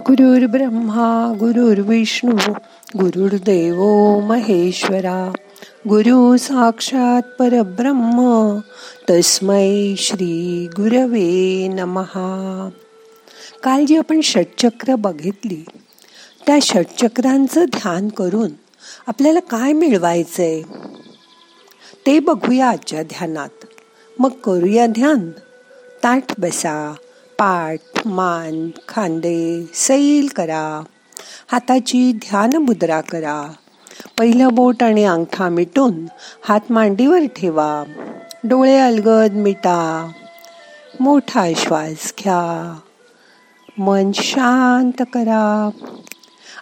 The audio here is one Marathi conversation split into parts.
ब्रह्मा गुरुर्विष्णू गुरुर्देव महेश्वरा गुरु साक्षात परब्रह्म तस्मै श्री गुरवे नमहा काल जी आपण षटचक्र बघितली. त्या षटचक्रांचं ध्यान करून आपल्याला काय मिळवायचंय? ते बघूया आजच्या ध्यानात. मग करूया ध्यान. ताठ बसा. पाठ मान खांदे सैल करा. हाताची ध्यान मुद्रा करा. पहिलं बोट आणि अंगठा मिटून हात मांडीवर ठेवा. डोळे अलगद मिटा. मोठा श्वास घ्या. मन शांत करा.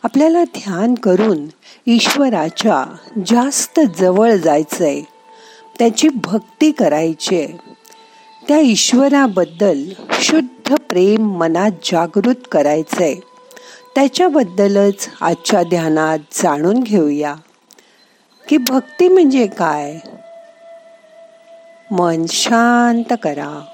आपल्याला ध्यान करून ईश्वराच्या जास्त जवळ जायचंय. त्याची भक्ती करायची आहे. त्या ईश्वराबद्दल शुद्ध प्रेम मनात जागृत करायचंय. त्याच्याबद्दलच आजच्या ध्यानात जाणून घेऊया. की भक्ती म्हणजे काय? मन शांत करा.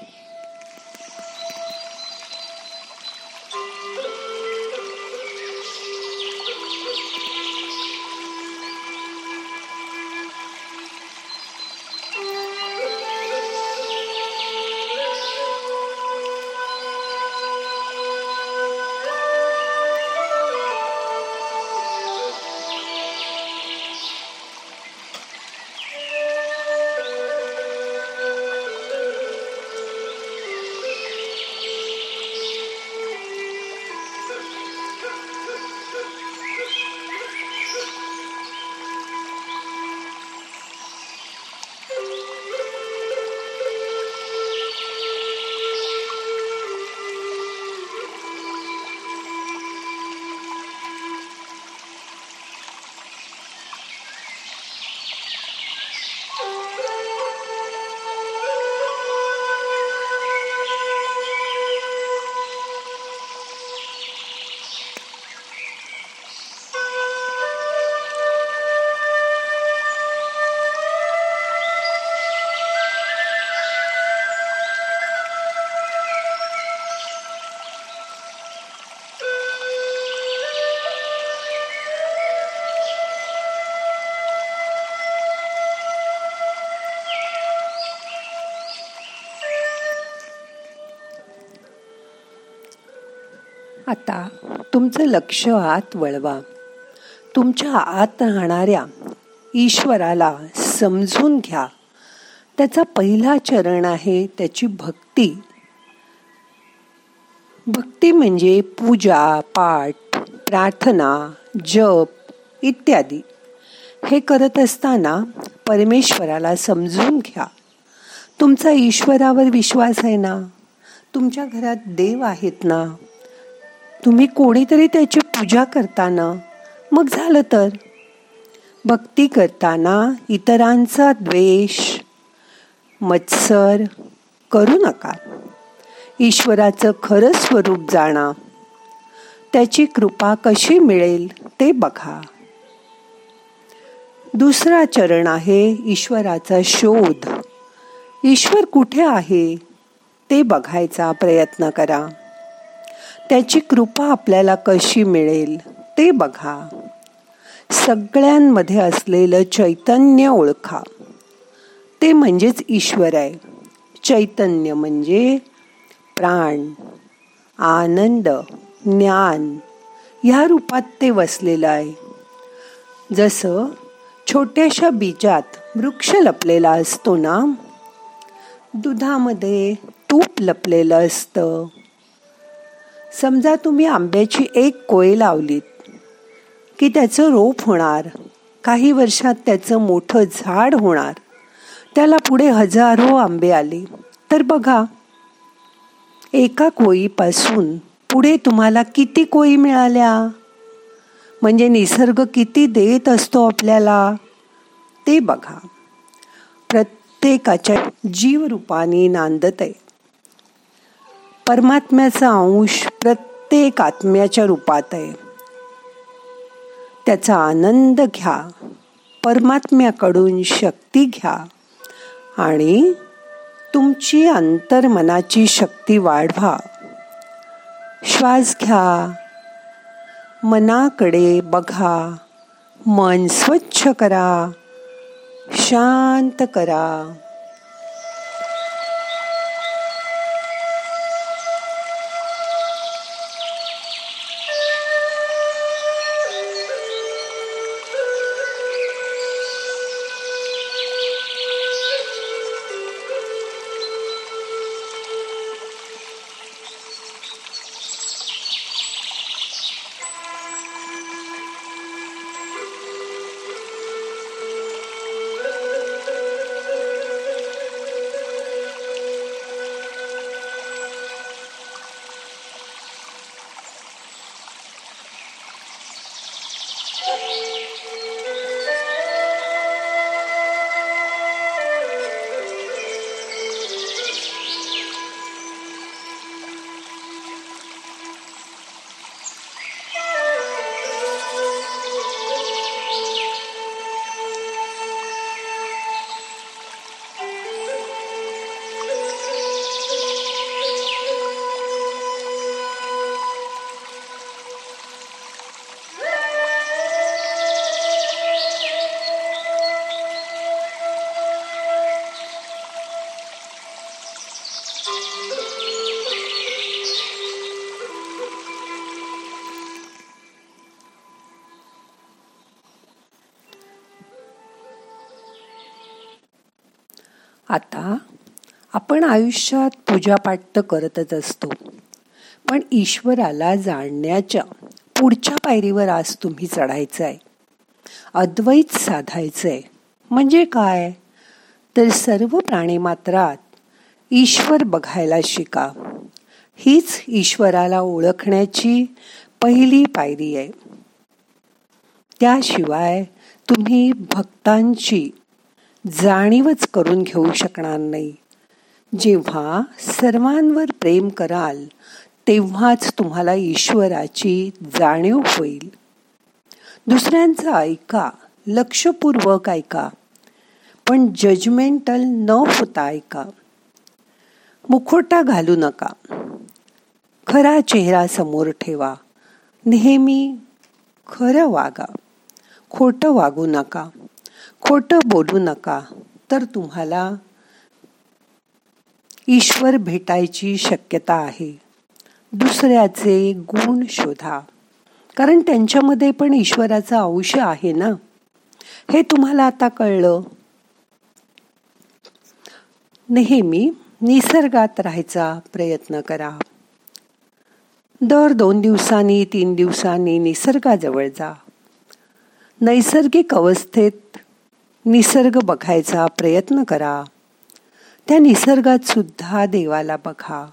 आता तुमचं लक्ष आत वळवा. तुमच्या आत राहणाऱ्या ईश्वराला समजून घ्या. त्याचा पहिला चरण आहे त्याची भक्ती. भक्ती म्हणजे पूजा पाठ प्रार्थना जप इत्यादी. हे करत असताना परमेश्वराला समजून घ्या. तुमचा ईश्वरावर विश्वास आहे ना? तुमच्या घरात देव आहेत ना? तुम्ही कोणीतरी त्याची पूजा करताना मग झालं तर? भक्ती करताना इतरांचा द्वेष मत्सर करू नका. ईश्वराचं खरं स्वरूप जाणा. त्याची कृपा कशी मिळेल ते बघा. दुसरा चरण आहे ईश्वराचा शोध. ईश्वर कुठे आहे ते बघायचा प्रयत्न करा. त्याची कृपा आपल्याला कशी मिळेल ते बघा. सगळ्यांमध्ये असलेलं चैतन्य ओळखा. ते म्हणजेच ईश्वर आहे. चैतन्य म्हणजे प्राण आनंद ज्ञान ह्या रूपात ते वसलेलं आहे. जसं छोट्याशा बीजात वृक्ष लपलेला असतो ना दुधामध्ये तूप लपलेलं असतं. समजा तुम्ही आंब्याची एक कोय लावलीत की त्याचं रोप होणार काही वर्षात त्याचं मोठं झाड होणार त्याला पुढे हजारो आंबे आले. तर बघा एका कोयीपासून पुढे तुम्हाला किती कोयी मिळाल्या? म्हणजे निसर्ग किती देत असतो आपल्याला? ते बघा. प्रत्येकाच्या जीवरूपाने नांदत आहे परमात्म्याचा अंश प्रत्येक आत्म्याच्या रूपात आहे. त्याचा आनंद घ्या परमात्म्याकडून शक्ती घ्या आणि तुमची अंतर्मनाची शक्ती वाढवा. श्वास घ्या मनाकडे बघा मन स्वच्छ करा शांत करा. आता आपण आयुष्यात पूजापाठ तर करतच असतो. पण ईश्वराला जाणण्याच्या पुढच्या पायरीवर आज तुम्ही चढायचं आहे अद्वैत साधायचं आहे म्हणजे काय? तर सर्व प्राणीमात्रात ईश्वर बघायला शिका. हीच ईश्वराला ओळखण्याची पहिली पायरी आहे. त्याशिवाय तुम्ही भक्तांची जाणीवच करून घेऊ शकणार नाही. जेव्हा सर्वांवर प्रेम कराल तेव्हाच तुम्हाला ईश्वराची जाणीव होईल. दुसऱ्यांचं ऐका लक्षपूर्वक ऐका पण जजमेंटल न होता ऐका. मुखोटा घालू नका. खरा चेहरा समोर ठेवा. नेहमी खरं वागा. खोटं वागू नका. खोटं बोलू नका तर तुम्हाला ईश्वर भेटायची शक्यता आहे. दुसऱ्याचे गुण शोधा. कारण त्यांच्यामध्ये पण ईश्वराचा अंश आहे ना? हे तुम्हाला आता कळलं? नेहमी निसर्गात राहायचा प्रयत्न करा. दर दोन दिवसांनी तीन दिवसांनी निसर्गाजवळ जा. नैसर्गिक अवस्थेत निसर्ग बघायचा प्रयत्न करा. त्या निसर्गात सुद्धा देवाला बघा.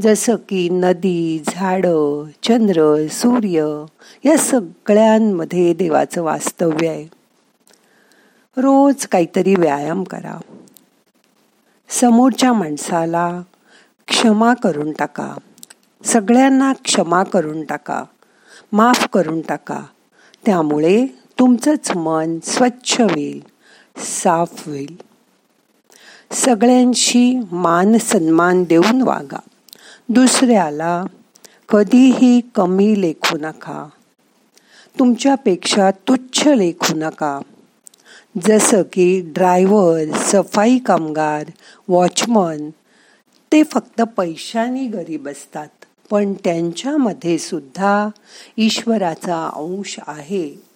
जसं की नदी झाडं चंद्र सूर्य या सगळ्यांमध्ये देवाचं वास्तव्य आहे. रोज काहीतरी व्यायाम करा. समोरच्या माणसाला क्षमा करून टाका. सगळ्यांना क्षमा करून टाका. माफ करून टाका. त्यामुळे तुमचंच मन स्वच्छ होईल साफ होईल. सगळ्यांशी मान सन्मान देऊन वागा. दुसऱ्याला कधीही कमी लेखू नका. तुमच्यापेक्षा तुच्छ लेखू नका. जसं की ड्रायव्हर सफाई कामगार वॉचमन ते फक्त पैशांनी गरीब असतात. पण त्यांच्यामध्ये सुद्धा ईश्वराचा अंश आहे.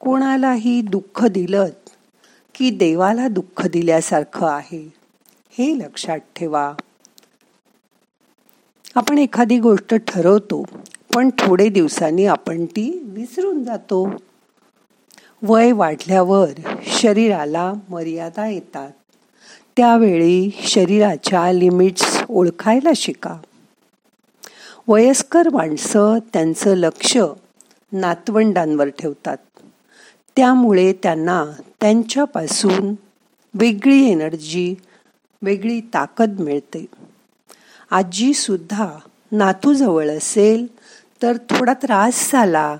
कोणालाही दुःख दिलं की देवाला दुःख दिल्यासारखं आहे हे लक्षात ठेवा. आपण एखादी गोष्ट ठरवतो पण थोडे दिवसांनी आपण ती विसरून जातो. वय वाढल्यावर शरीराला मर्यादा येतात. त्यावेळी शरीराच्या लिमिट्स ओळखायला शिका. वयस्कर माणसं त्यांचं लक्ष नातवंडांवर ठेवतात. त्यामुळे त्यांना त्यांच्यापासून वेगळी एनर्जी वेगळी ताकद मिळते. आजी सुद्धा नातूजवळ असेल तर थोडा त्रास झाला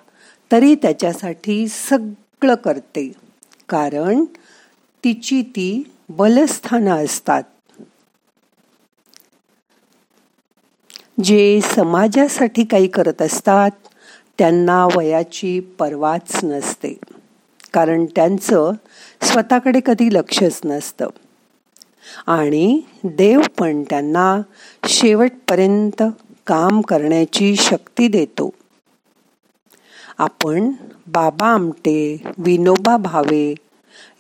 तरी त्याच्यासाठी सगळं करते. कारण तिची ती बलस्थानं असतात. जे समाजासाठी काही करत असतात त्यांना वयाची पर्वाच नसते. कारण त्यांचं स्वतःकडे कधी लक्षच नसतं. आणि देव पण त्यांना शेवटपर्यंत काम करण्याची शक्ती देतो. आपण बाबा आमटे विनोबा भावे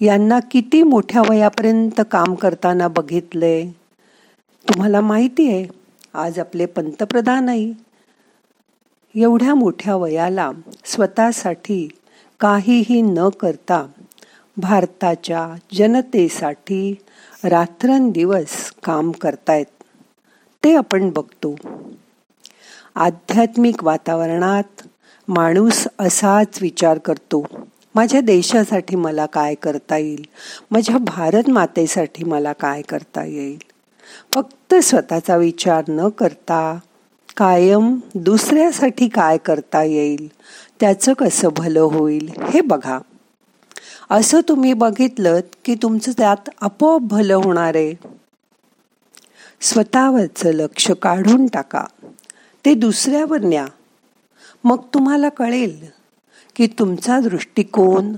यांना किती मोठ्या वयापर्यंत काम करताना बघितले? तुम्हाला माहिती आहे आज आपले पंतप्रधानही एवढ्या मोठ्या वयाला स्वतःसाठी काहीही न करता भारताच्या जनतेसाठी रात्रंदिवस काम करतायत. ते आपण बघतो. आध्यात्मिक वातावरणात माणूस असाच विचार करतो. माझ्या देशासाठी मला काय करता येईल? माझ्या भारत मातेसाठी मला काय करता येईल? फक्त स्वतःचा विचार न करता कायम दुसऱ्यासाठी काय करता येईल? त्याचं कसं भलं होईल हे बघा. असं तुम्ही बघितलं की तुमचं त्यात आपोआप भलं होणार आहे. स्वतःवरचं लक्ष काढून टाका. ते दुसऱ्यावर न्या. मग तुम्हाला कळेल की तुमचा दृष्टिकोन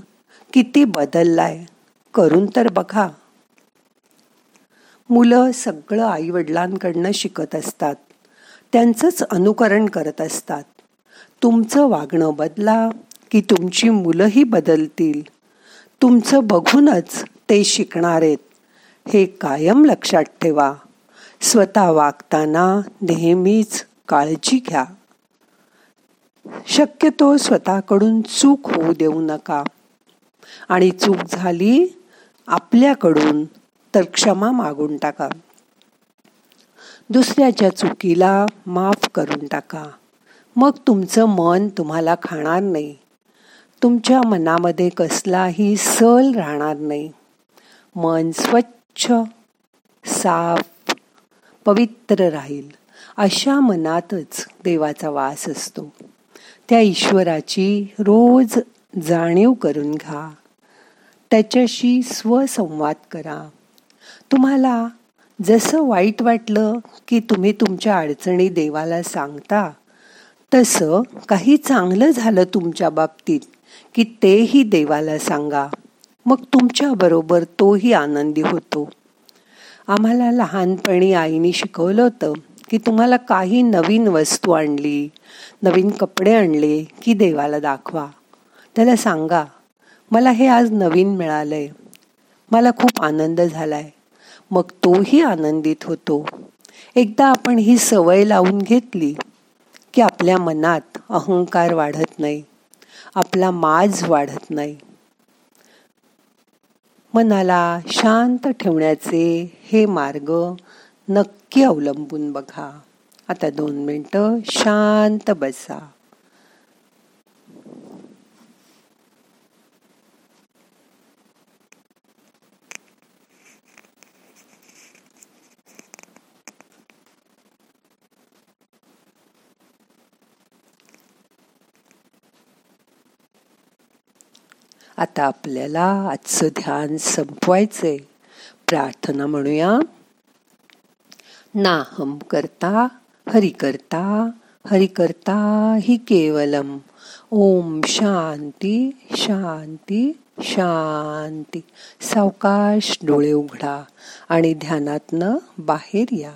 किती बदललाय. करून तर बघा. मुलं सगळं आई वडिलांकडनं शिकत असतात. त्यांचंच अनुकरण करत असतात. तुमचं वागणं बदला की तुमची मुलंही बदलतील. तुमचं बघूनच ते शिकणार आहेत हे कायम लक्षात ठेवा. स्वतः वागताना नेहमीच काळजी घ्या. शक्यतो स्वतःकडून चूक होऊ देऊ नका. आणि चूक झाली आपल्याकडून तर क्षमा मागून टाका. दुसऱ्याच्या चुकीला माफ करून टाका. मग तुमचं मन तुम्हाला खाणार नाही. तुमच्या मनामध्ये कसलाही सल राहणार नाही. मन स्वच्छ साफ पवित्र राहील. अशा मनातच देवाचा वास असतो. त्या ईश्वराची रोज जाणीव करून घ्या. त्याच्याशी स्वसंवाद करा. तुम्हाला जसं वाईट वाटलं की तुम्ही तुमच्या अडचणी देवाला सांगता तसं काही चांगलं झालं तुमच्या बाबतीत की तेही देवाला सांगा. मग तुमच्याबरोबर तोही आनंदी होतो. आम्हाला लहानपणी आईने शिकवलं होतं की तुम्हाला काही नवीन वस्तू आणली नवीन कपडे आणले की देवाला दाखवा. त्याला सांगा मला हे आज नवीन मिळालंय. मला खूप आनंद झालाय. मग तोही आनंदित होतो. एकदा आपण ही सवय लावून घेतली की आपल्या मनात अहंकार वाढत नाही आपला माज वाढत नाही. मनाला शांत ठेवण्याचे हे मार्ग नक्की अवलंबून बघा. आता दोन मिनटं शांत बसा. आता आपल्याला आजचं ध्यान संपवायचंय. प्रार्थना म्हणूया. नाहम करता हरि करता हरि करता हि केवलम. ओम शांती शांती शांती. सावकाश डोळे उघडा आणि ध्यानातनं बाहेर या.